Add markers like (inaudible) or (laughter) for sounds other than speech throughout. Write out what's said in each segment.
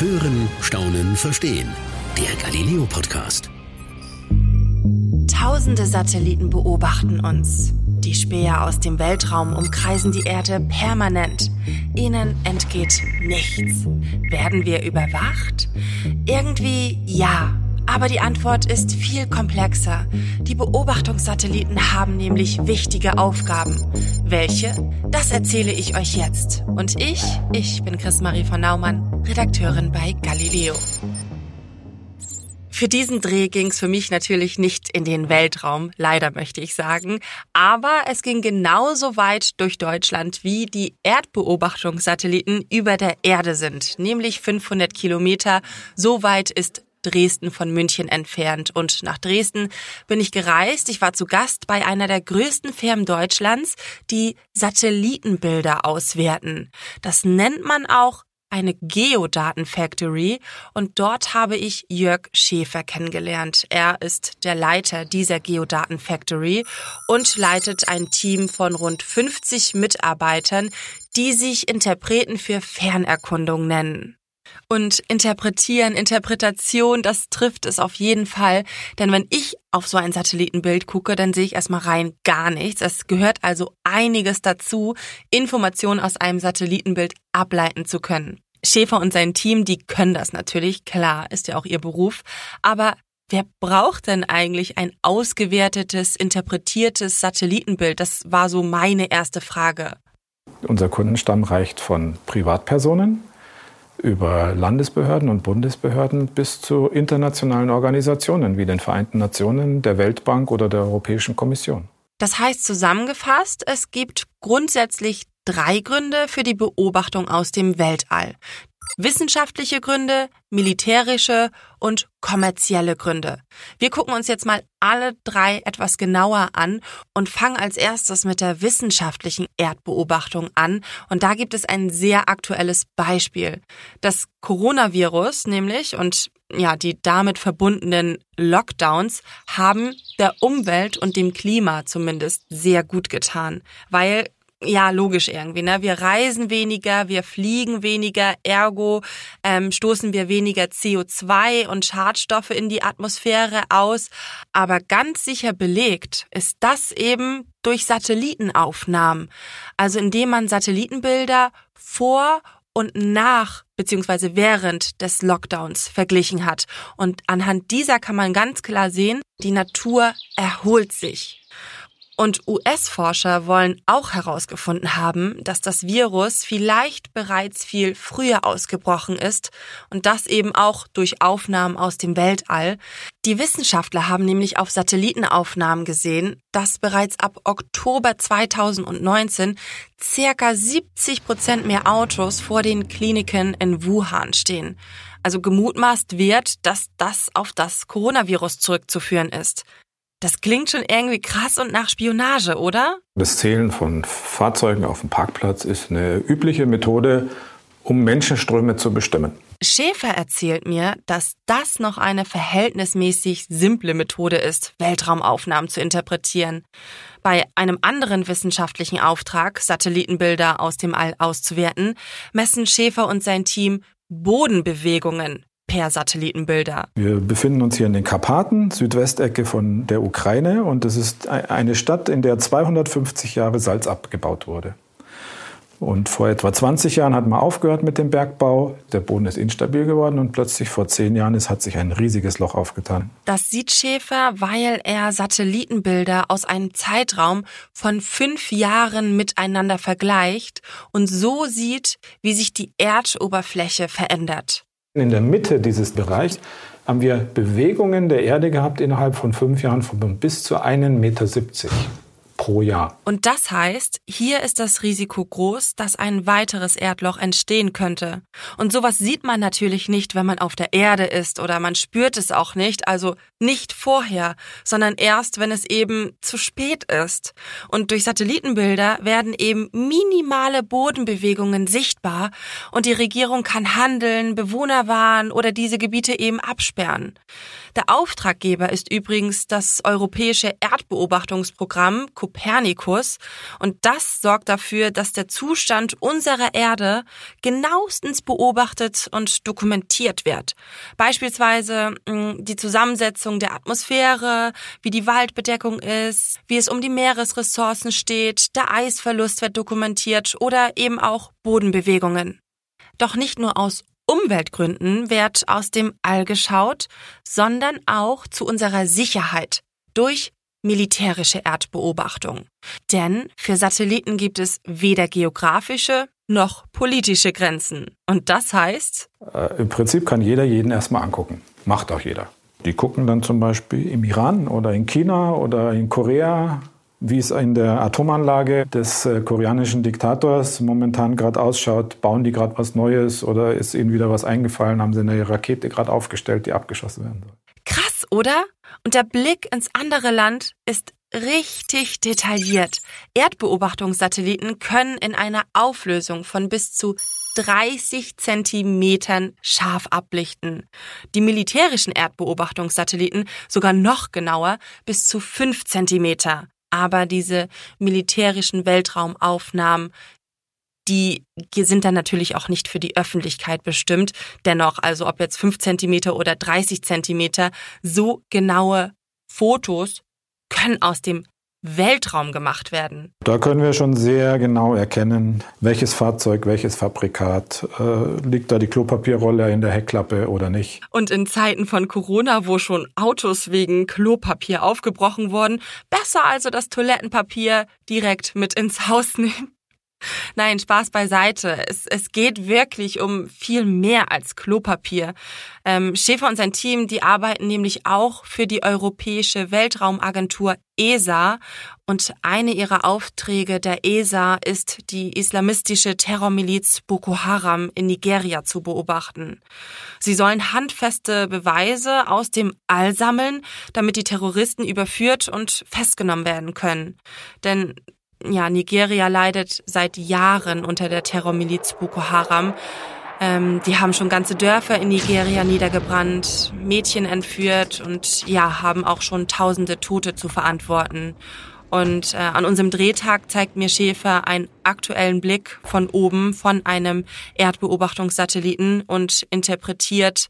Hören, Staunen, Verstehen. Der Galileo Podcast. Tausende Satelliten beobachten uns. Die Späher aus dem Weltraum umkreisen die Erde permanent. Ihnen entgeht nichts. Werden wir überwacht? Irgendwie ja. Aber die Antwort ist viel komplexer. Die Beobachtungssatelliten haben nämlich wichtige Aufgaben. Welche? Das erzähle ich euch jetzt. Und ich, ich bin Chris-Marie von Naumann, Redakteurin bei Galileo. Für diesen Dreh ging es für mich natürlich nicht in den Weltraum, leider möchte ich sagen, aber es ging genauso weit durch Deutschland, wie die Erdbeobachtungssatelliten über der Erde sind, nämlich 500 Kilometer. So weit ist Dresden von München entfernt. Und nach Dresden bin ich gereist. Ich war zu Gast bei einer der größten Firmen Deutschlands, die Satellitenbilder auswerten. Das nennt man auch eine Geodatenfactory und dort habe ich Jörg Schäfer kennengelernt. Er ist der Leiter dieser Geodatenfactory und leitet ein Team von rund 50 Mitarbeitern, die sich Interpreten für Fernerkundung nennen. Und interpretieren, Interpretation, das trifft es auf jeden Fall. Denn wenn ich auf so ein Satellitenbild gucke, dann sehe ich erstmal rein gar nichts. Es gehört also einiges dazu, Informationen aus einem Satellitenbild ableiten zu können. Schäfer und sein Team, die können das natürlich, klar, ist ja auch ihr Beruf. Aber Wer braucht denn eigentlich ein ausgewertetes, interpretiertes Satellitenbild? Das war so meine erste Frage. Unser Kundenstamm reicht von Privatpersonen über Landesbehörden und Bundesbehörden bis zu internationalen Organisationen wie den Vereinten Nationen, der Weltbank oder der Europäischen Kommission. Das heißt zusammengefasst, es gibt grundsätzlich drei Gründe für die Beobachtung aus dem Weltall wissenschaftliche Gründe, militärische und kommerzielle Gründe. Wir gucken uns jetzt mal alle drei etwas genauer an und fangen als erstes mit der wissenschaftlichen Erdbeobachtung an. Und da gibt es ein sehr aktuelles Beispiel. Das Coronavirus nämlich und ja, die damit verbundenen Lockdowns haben der Umwelt und dem Klima zumindest sehr gut getan, weil ja, logisch irgendwie. Ne? Wir reisen weniger, wir fliegen weniger, ergo ähm, stoßen wir weniger CO2 und Schadstoffe in die Atmosphäre aus. Aber ganz sicher belegt ist das eben durch Satellitenaufnahmen. Also indem man Satellitenbilder vor und nach beziehungsweise während des Lockdowns verglichen hat. Und anhand dieser kann man ganz klar sehen, die Natur erholt sich. Und US-Forscher wollen auch herausgefunden haben, dass das Virus vielleicht bereits viel früher ausgebrochen ist und das eben auch durch Aufnahmen aus dem Weltall. Die Wissenschaftler haben nämlich auf Satellitenaufnahmen gesehen, dass bereits ab Oktober 2019 circa 70 Prozent mehr Autos vor den Kliniken in Wuhan stehen. Also gemutmaßt wird, dass das auf das Coronavirus zurückzuführen ist. Das klingt schon irgendwie krass und nach Spionage, oder? Das Zählen von Fahrzeugen auf dem Parkplatz ist eine übliche Methode, um Menschenströme zu bestimmen. Schäfer erzählt mir, dass das noch eine verhältnismäßig simple Methode ist, Weltraumaufnahmen zu interpretieren. Bei einem anderen wissenschaftlichen Auftrag, Satellitenbilder aus dem All auszuwerten, messen Schäfer und sein Team Bodenbewegungen per Satellitenbilder. Wir befinden uns hier in den Karpaten, Südwestecke von der Ukraine und es ist eine Stadt, in der 250 Jahre Salz abgebaut wurde. Und vor etwa 20 Jahren hat man aufgehört mit dem Bergbau. Der Boden ist instabil geworden und plötzlich vor zehn Jahren ist, hat sich ein riesiges Loch aufgetan. Das sieht Schäfer, weil er Satellitenbilder aus einem Zeitraum von fünf Jahren miteinander vergleicht und so sieht, wie sich die Erdoberfläche verändert. In der Mitte dieses Bereichs haben wir Bewegungen der Erde gehabt innerhalb von fünf Jahren von bis zu 1,70 Meter pro Jahr. Und das heißt, hier ist das Risiko groß, dass ein weiteres Erdloch entstehen könnte. Und sowas sieht man natürlich nicht, wenn man auf der Erde ist oder man spürt es auch nicht, also nicht vorher, sondern erst, wenn es eben zu spät ist. Und durch Satellitenbilder werden eben minimale Bodenbewegungen sichtbar und die Regierung kann handeln, Bewohner warnen oder diese Gebiete eben absperren. Der Auftraggeber ist übrigens das europäische Erdbeobachtungsprogramm Kopernikus. Und das sorgt dafür, dass der Zustand unserer Erde genauestens beobachtet und dokumentiert wird. Beispielsweise hm, die Zusammensetzung der Atmosphäre, wie die Waldbedeckung ist, wie es um die Meeresressourcen steht, der Eisverlust wird dokumentiert oder eben auch Bodenbewegungen. Doch nicht nur aus Umweltgründen wird aus dem All geschaut, sondern auch zu unserer Sicherheit durch militärische Erdbeobachtung. Denn für Satelliten gibt es weder geografische noch politische Grenzen. Und das heißt? Äh, Im Prinzip kann jeder jeden erstmal angucken. Macht auch jeder. Die gucken dann zum Beispiel im Iran oder in China oder in Korea wie es in der Atomanlage des äh, koreanischen Diktators momentan gerade ausschaut. Bauen die gerade was Neues oder ist ihnen wieder was eingefallen? Haben sie eine Rakete gerade aufgestellt, die abgeschossen werden soll? Oder? Und der Blick ins andere Land ist richtig detailliert. Erdbeobachtungssatelliten können in einer Auflösung von bis zu 30 Zentimetern scharf ablichten. Die militärischen Erdbeobachtungssatelliten sogar noch genauer bis zu 5 Zentimeter. Aber diese militärischen Weltraumaufnahmen, die sind dann natürlich auch nicht für die Öffentlichkeit bestimmt. Dennoch, also ob jetzt fünf Zentimeter oder 30 Zentimeter, so genaue Fotos können aus dem Weltraum gemacht werden. Da können wir schon sehr genau erkennen, welches Fahrzeug, welches Fabrikat, äh, liegt da die Klopapierrolle in der Heckklappe oder nicht. Und in Zeiten von Corona, wo schon Autos wegen Klopapier aufgebrochen wurden, besser also das Toilettenpapier direkt mit ins Haus nehmen. Nein, Spaß beiseite. Es, es geht wirklich um viel mehr als Klopapier. Ähm, Schäfer und sein Team, die arbeiten nämlich auch für die Europäische Weltraumagentur ESA und eine ihrer Aufträge der ESA ist, die islamistische Terrormiliz Boko Haram in Nigeria zu beobachten. Sie sollen handfeste Beweise aus dem All sammeln, damit die Terroristen überführt und festgenommen werden können. Denn ja, Nigeria leidet seit Jahren unter der Terrormiliz Boko Haram. Ähm, die haben schon ganze Dörfer in Nigeria niedergebrannt, Mädchen entführt und ja, haben auch schon tausende Tote zu verantworten. Und äh, an unserem Drehtag zeigt mir Schäfer einen aktuellen Blick von oben von einem Erdbeobachtungssatelliten und interpretiert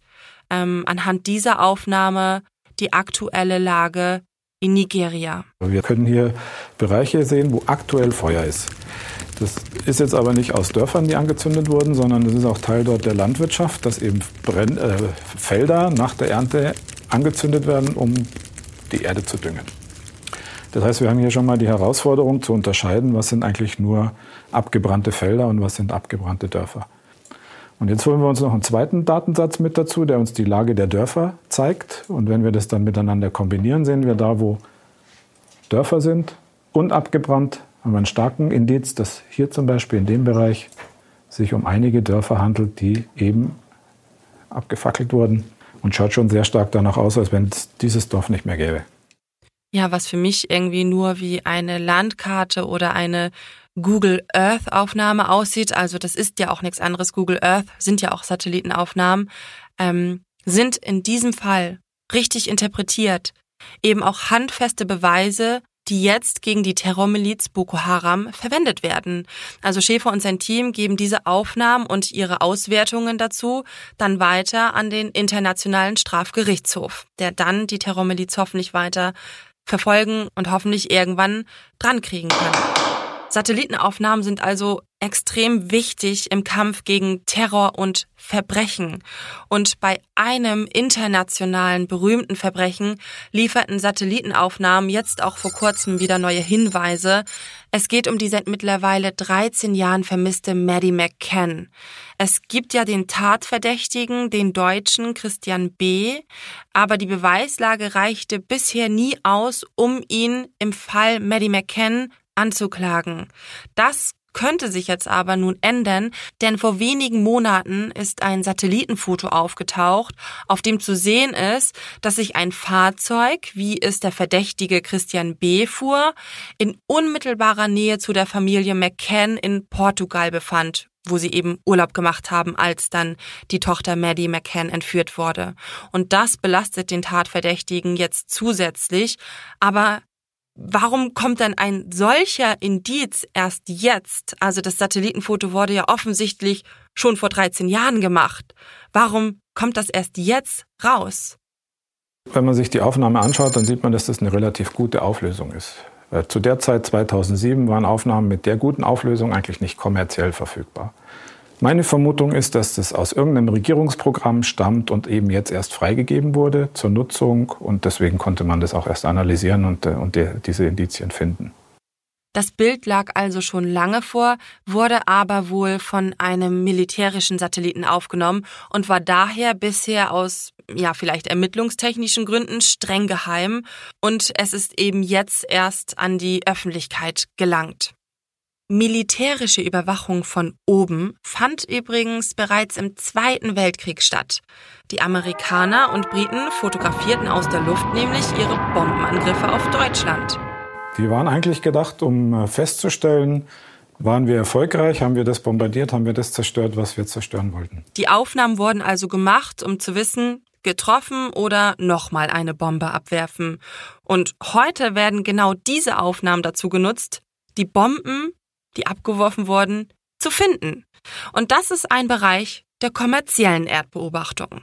ähm, anhand dieser Aufnahme die aktuelle Lage in Nigeria. Wir können hier Bereiche sehen, wo aktuell Feuer ist. Das ist jetzt aber nicht aus Dörfern, die angezündet wurden, sondern das ist auch Teil dort der Landwirtschaft, dass eben Brenn äh, Felder nach der Ernte angezündet werden, um die Erde zu düngen. Das heißt, wir haben hier schon mal die Herausforderung zu unterscheiden, was sind eigentlich nur abgebrannte Felder und was sind abgebrannte Dörfer. Und jetzt holen wir uns noch einen zweiten Datensatz mit dazu, der uns die Lage der Dörfer zeigt. Und wenn wir das dann miteinander kombinieren, sehen wir da, wo Dörfer sind und abgebrannt, haben wir einen starken Indiz, dass hier zum Beispiel in dem Bereich sich um einige Dörfer handelt, die eben abgefackelt wurden. Und schaut schon sehr stark danach aus, als wenn es dieses Dorf nicht mehr gäbe. Ja, was für mich irgendwie nur wie eine Landkarte oder eine Google Earth Aufnahme aussieht, also das ist ja auch nichts anderes, Google Earth sind ja auch Satellitenaufnahmen, ähm, sind in diesem Fall richtig interpretiert eben auch handfeste Beweise, die jetzt gegen die Terrormiliz Boko Haram verwendet werden. Also Schäfer und sein Team geben diese Aufnahmen und ihre Auswertungen dazu dann weiter an den Internationalen Strafgerichtshof, der dann die Terrormiliz hoffentlich weiter verfolgen und hoffentlich irgendwann drankriegen kann. Satellitenaufnahmen sind also extrem wichtig im Kampf gegen Terror und Verbrechen. Und bei einem internationalen berühmten Verbrechen lieferten Satellitenaufnahmen jetzt auch vor kurzem wieder neue Hinweise. Es geht um die seit mittlerweile 13 Jahren vermisste Maddie McCann. Es gibt ja den Tatverdächtigen, den Deutschen Christian B., aber die Beweislage reichte bisher nie aus, um ihn im Fall Maddie McCann anzuklagen. Das könnte sich jetzt aber nun ändern, denn vor wenigen Monaten ist ein Satellitenfoto aufgetaucht, auf dem zu sehen ist, dass sich ein Fahrzeug, wie es der verdächtige Christian B. fuhr, in unmittelbarer Nähe zu der Familie McCann in Portugal befand wo sie eben Urlaub gemacht haben, als dann die Tochter Maddie McCann entführt wurde. Und das belastet den Tatverdächtigen jetzt zusätzlich, aber Warum kommt dann ein solcher Indiz erst jetzt? Also das Satellitenfoto wurde ja offensichtlich schon vor 13 Jahren gemacht. Warum kommt das erst jetzt raus? Wenn man sich die Aufnahme anschaut, dann sieht man, dass das eine relativ gute Auflösung ist. Äh, zu der Zeit 2007 waren Aufnahmen mit der guten Auflösung eigentlich nicht kommerziell verfügbar. Meine Vermutung ist, dass das aus irgendeinem Regierungsprogramm stammt und eben jetzt erst freigegeben wurde zur Nutzung und deswegen konnte man das auch erst analysieren und, äh, und die, diese Indizien finden. Das Bild lag also schon lange vor, wurde aber wohl von einem militärischen Satelliten aufgenommen und war daher bisher aus, ja, vielleicht ermittlungstechnischen Gründen streng geheim und es ist eben jetzt erst an die Öffentlichkeit gelangt. Militärische Überwachung von oben fand übrigens bereits im Zweiten Weltkrieg statt. Die Amerikaner und Briten fotografierten aus der Luft nämlich ihre Bombenangriffe auf Deutschland. Die waren eigentlich gedacht, um äh, festzustellen, waren wir erfolgreich, haben wir das bombardiert, haben wir das zerstört, was wir zerstören wollten. Die Aufnahmen wurden also gemacht, um zu wissen, getroffen oder nochmal eine Bombe abwerfen. Und heute werden genau diese Aufnahmen dazu genutzt, die Bomben die abgeworfen wurden, zu finden. Und das ist ein Bereich der kommerziellen Erdbeobachtung.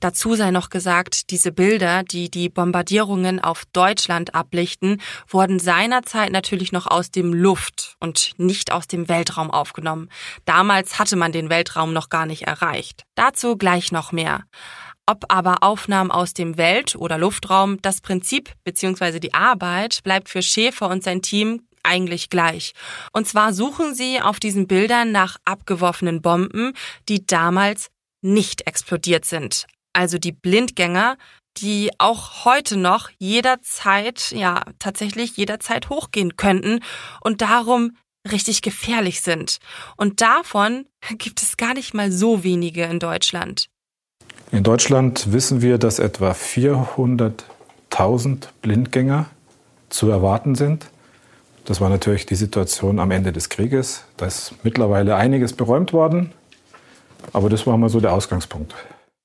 Dazu sei noch gesagt, diese Bilder, die die Bombardierungen auf Deutschland ablichten, wurden seinerzeit natürlich noch aus dem Luft und nicht aus dem Weltraum aufgenommen. Damals hatte man den Weltraum noch gar nicht erreicht. Dazu gleich noch mehr. Ob aber Aufnahmen aus dem Welt- oder Luftraum, das Prinzip bzw. die Arbeit bleibt für Schäfer und sein Team eigentlich gleich. Und zwar suchen sie auf diesen Bildern nach abgeworfenen Bomben, die damals nicht explodiert sind. Also die Blindgänger, die auch heute noch jederzeit, ja, tatsächlich jederzeit hochgehen könnten und darum richtig gefährlich sind. Und davon (laughs) gibt es gar nicht mal so wenige in Deutschland. In Deutschland wissen wir, dass etwa 400.000 Blindgänger zu erwarten sind. Das war natürlich die Situation am Ende des Krieges. Da ist mittlerweile einiges beräumt worden, aber das war mal so der Ausgangspunkt.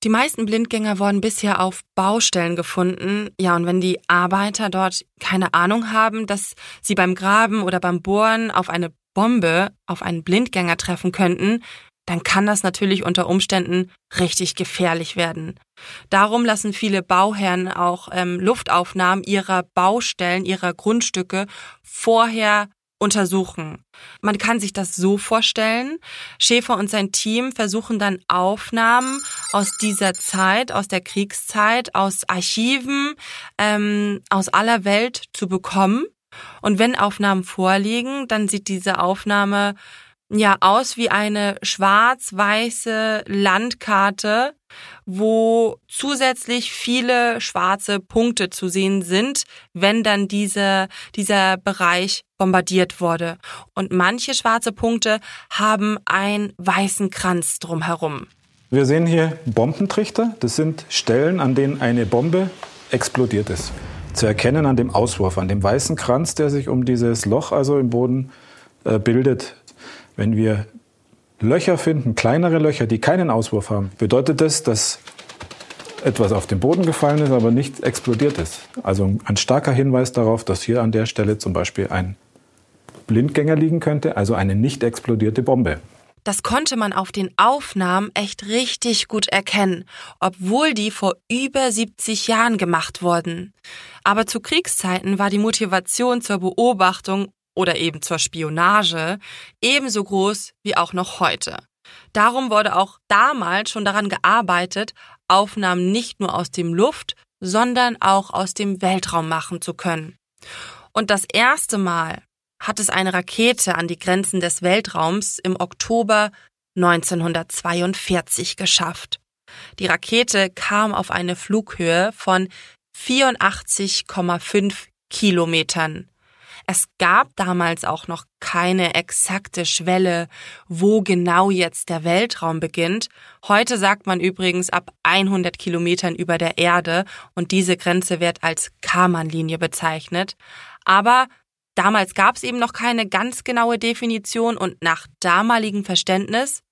Die meisten Blindgänger wurden bisher auf Baustellen gefunden. Ja, und wenn die Arbeiter dort keine Ahnung haben, dass sie beim Graben oder beim Bohren auf eine Bombe, auf einen Blindgänger treffen könnten, dann kann das natürlich unter Umständen richtig gefährlich werden. Darum lassen viele Bauherren auch ähm, Luftaufnahmen ihrer Baustellen, ihrer Grundstücke vorher untersuchen. Man kann sich das so vorstellen. Schäfer und sein Team versuchen dann Aufnahmen aus dieser Zeit, aus der Kriegszeit, aus Archiven, ähm, aus aller Welt zu bekommen. Und wenn Aufnahmen vorliegen, dann sieht diese Aufnahme ja aus wie eine schwarz-weiße Landkarte, wo zusätzlich viele schwarze Punkte zu sehen sind, wenn dann diese, dieser Bereich bombardiert wurde. Und manche schwarze Punkte haben einen weißen Kranz drumherum. Wir sehen hier Bombentrichter. Das sind Stellen, an denen eine Bombe explodiert ist. Zu erkennen an dem Auswurf, an dem weißen Kranz, der sich um dieses Loch also im Boden äh, bildet. Wenn wir Löcher finden, kleinere Löcher, die keinen Auswurf haben, bedeutet das, dass etwas auf den Boden gefallen ist, aber nicht explodiert ist. Also ein starker Hinweis darauf, dass hier an der Stelle zum Beispiel ein Blindgänger liegen könnte, also eine nicht explodierte Bombe. Das konnte man auf den Aufnahmen echt richtig gut erkennen, obwohl die vor über 70 Jahren gemacht wurden. Aber zu Kriegszeiten war die Motivation zur Beobachtung oder eben zur Spionage ebenso groß wie auch noch heute. Darum wurde auch damals schon daran gearbeitet, Aufnahmen nicht nur aus dem Luft, sondern auch aus dem Weltraum machen zu können. Und das erste Mal hat es eine Rakete an die Grenzen des Weltraums im Oktober 1942 geschafft. Die Rakete kam auf eine Flughöhe von 84,5 Kilometern. Es gab damals auch noch keine exakte Schwelle, wo genau jetzt der Weltraum beginnt. Heute sagt man übrigens ab 100 Kilometern über der Erde und diese Grenze wird als Karman-Linie bezeichnet. Aber damals gab es eben noch keine ganz genaue Definition und nach damaligem Verständnis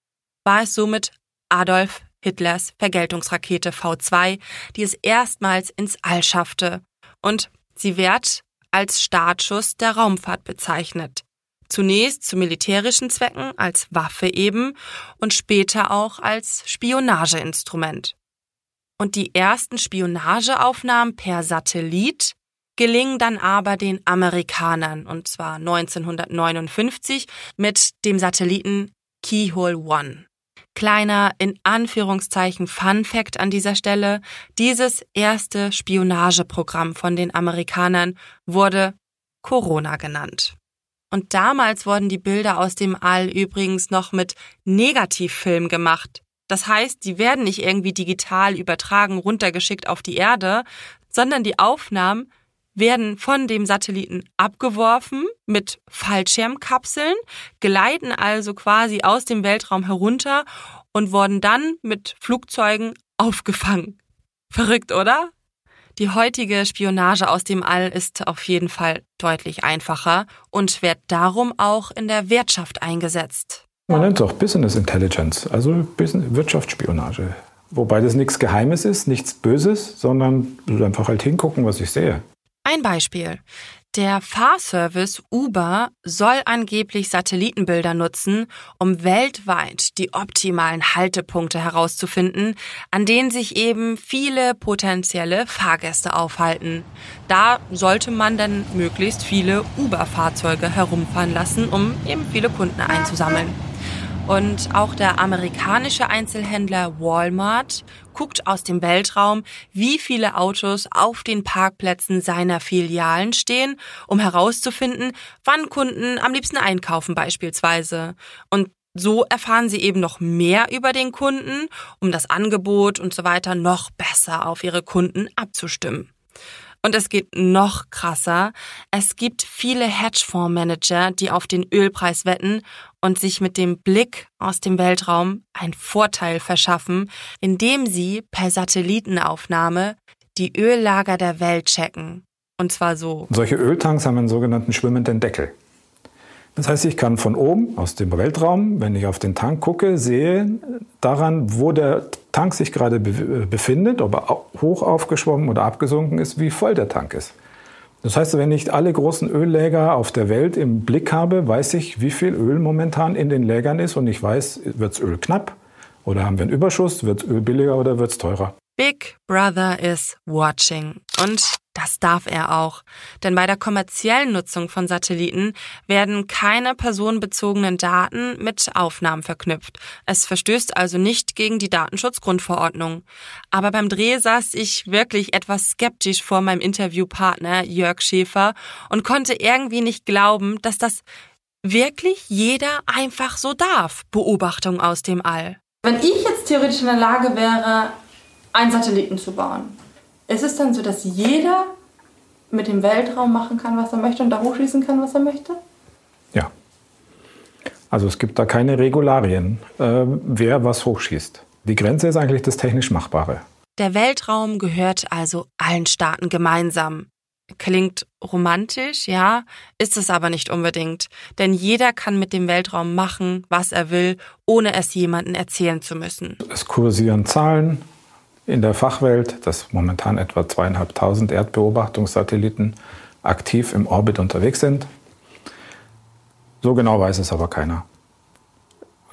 war es somit Adolf Hitlers Vergeltungsrakete V2, die es erstmals ins All schaffte. Und sie wird als Startschuss der Raumfahrt bezeichnet. Zunächst zu militärischen Zwecken als Waffe eben und später auch als Spionageinstrument. Und die ersten Spionageaufnahmen per Satellit gelingen dann aber den Amerikanern, und zwar 1959 mit dem Satelliten Keyhole One. Kleiner in Anführungszeichen Fun Fact an dieser Stelle. Dieses erste Spionageprogramm von den Amerikanern wurde Corona genannt. Und damals wurden die Bilder aus dem All übrigens noch mit Negativfilm gemacht. Das heißt, die werden nicht irgendwie digital übertragen, runtergeschickt auf die Erde, sondern die Aufnahmen werden von dem Satelliten abgeworfen mit Fallschirmkapseln, gleiten also quasi aus dem Weltraum herunter und wurden dann mit Flugzeugen aufgefangen. Verrückt, oder? Die heutige Spionage aus dem All ist auf jeden Fall deutlich einfacher und wird darum auch in der Wirtschaft eingesetzt. Man nennt es auch Business Intelligence, also Wirtschaftsspionage. Wobei das nichts Geheimes ist, nichts Böses, sondern einfach halt hingucken, was ich sehe. Ein Beispiel. Der Fahrservice Uber soll angeblich Satellitenbilder nutzen, um weltweit die optimalen Haltepunkte herauszufinden, an denen sich eben viele potenzielle Fahrgäste aufhalten. Da sollte man dann möglichst viele Uber-Fahrzeuge herumfahren lassen, um eben viele Kunden einzusammeln. Und auch der amerikanische Einzelhändler Walmart guckt aus dem Weltraum, wie viele Autos auf den Parkplätzen seiner Filialen stehen, um herauszufinden, wann Kunden am liebsten einkaufen beispielsweise. Und so erfahren sie eben noch mehr über den Kunden, um das Angebot und so weiter noch besser auf ihre Kunden abzustimmen. Und es geht noch krasser. Es gibt viele Hedgefondsmanager, die auf den Ölpreis wetten und sich mit dem Blick aus dem Weltraum einen Vorteil verschaffen, indem sie per Satellitenaufnahme die Öllager der Welt checken. Und zwar so. Solche Öltanks haben einen sogenannten schwimmenden Deckel. Das heißt, ich kann von oben aus dem Weltraum, wenn ich auf den Tank gucke, sehe daran, wo der Tank sich gerade befindet, ob er hoch aufgeschwommen oder abgesunken ist, wie voll der Tank ist. Das heißt, wenn ich alle großen Ölläger auf der Welt im Blick habe, weiß ich, wie viel Öl momentan in den Lägern ist und ich weiß, wird Öl knapp oder haben wir einen Überschuss, wird Öl billiger oder wird es teurer. Big Brother is watching. Und das darf er auch. Denn bei der kommerziellen Nutzung von Satelliten werden keine personenbezogenen Daten mit Aufnahmen verknüpft. Es verstößt also nicht gegen die Datenschutzgrundverordnung. Aber beim Dreh saß ich wirklich etwas skeptisch vor meinem Interviewpartner Jörg Schäfer und konnte irgendwie nicht glauben, dass das wirklich jeder einfach so darf. Beobachtung aus dem All. Wenn ich jetzt theoretisch in der Lage wäre, einen Satelliten zu bauen. Ist es dann so, dass jeder mit dem Weltraum machen kann, was er möchte und da hochschießen kann, was er möchte? Ja. Also es gibt da keine Regularien, äh, wer was hochschießt. Die Grenze ist eigentlich das technisch Machbare. Der Weltraum gehört also allen Staaten gemeinsam. Klingt romantisch, ja, ist es aber nicht unbedingt. Denn jeder kann mit dem Weltraum machen, was er will, ohne es jemandem erzählen zu müssen. Es kursieren Zahlen, in der Fachwelt, dass momentan etwa zweieinhalbtausend Erdbeobachtungssatelliten aktiv im Orbit unterwegs sind. So genau weiß es aber keiner.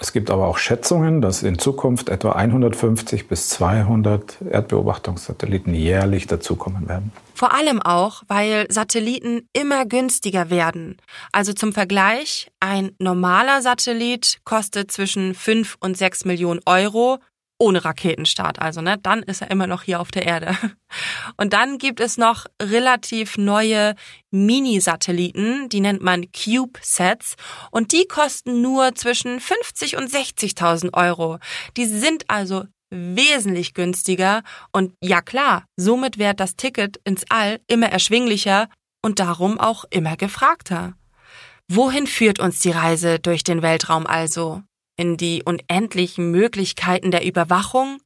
Es gibt aber auch Schätzungen, dass in Zukunft etwa 150 bis 200 Erdbeobachtungssatelliten jährlich dazukommen werden. Vor allem auch, weil Satelliten immer günstiger werden. Also zum Vergleich, ein normaler Satellit kostet zwischen 5 und 6 Millionen Euro, ohne Raketenstart, also, ne, dann ist er immer noch hier auf der Erde. (laughs) Und dann gibt es noch relativ neue Mini-Satelliten, die nennt man CubeSats und die kosten nur zwischen 50 und 60.000 Euro. Die sind also wesentlich günstiger und ja klar, somit wird das Ticket ins All immer erschwinglicher und darum auch immer gefragter. Wohin führt uns die Reise durch den Weltraum also? In die unendlichen Möglichkeiten der Überwachung?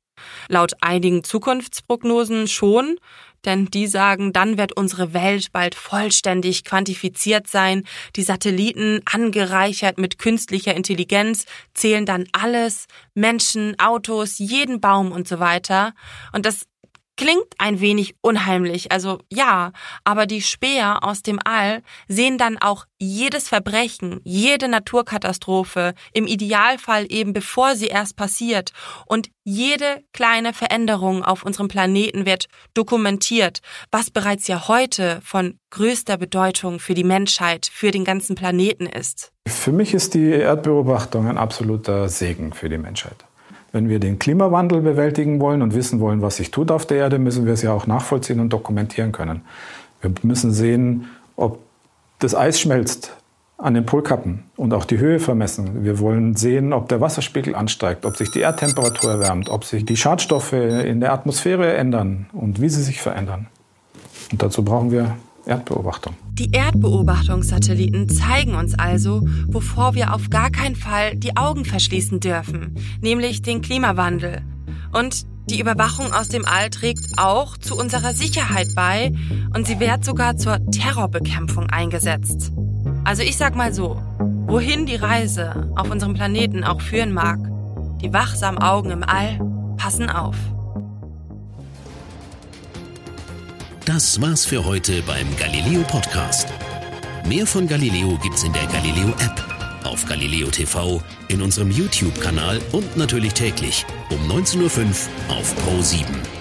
Laut einigen Zukunftsprognosen schon, denn die sagen, dann wird unsere Welt bald vollständig quantifiziert sein, die Satelliten angereichert mit künstlicher Intelligenz zählen dann alles, Menschen, Autos, jeden Baum und so weiter. Und das Klingt ein wenig unheimlich, also ja, aber die Späher aus dem All sehen dann auch jedes Verbrechen, jede Naturkatastrophe, im Idealfall eben bevor sie erst passiert und jede kleine Veränderung auf unserem Planeten wird dokumentiert, was bereits ja heute von größter Bedeutung für die Menschheit, für den ganzen Planeten ist. Für mich ist die Erdbeobachtung ein absoluter Segen für die Menschheit. Wenn wir den Klimawandel bewältigen wollen und wissen wollen, was sich tut auf der Erde, müssen wir es ja auch nachvollziehen und dokumentieren können. Wir müssen sehen, ob das Eis schmelzt an den Polkappen und auch die Höhe vermessen. Wir wollen sehen, ob der Wasserspiegel ansteigt, ob sich die Erdtemperatur erwärmt, ob sich die Schadstoffe in der Atmosphäre ändern und wie sie sich verändern. Und dazu brauchen wir Erdbeobachtung. Die Erdbeobachtungssatelliten zeigen uns also, wovor wir auf gar keinen Fall die Augen verschließen dürfen, nämlich den Klimawandel. Und die Überwachung aus dem All trägt auch zu unserer Sicherheit bei und sie wird sogar zur Terrorbekämpfung eingesetzt. Also ich sag mal so, wohin die Reise auf unserem Planeten auch führen mag, die wachsamen Augen im All passen auf. Das war's für heute beim Galileo Podcast. Mehr von Galileo gibt's in der Galileo App, auf Galileo TV, in unserem YouTube-Kanal und natürlich täglich um 19.05 Uhr auf Pro 7.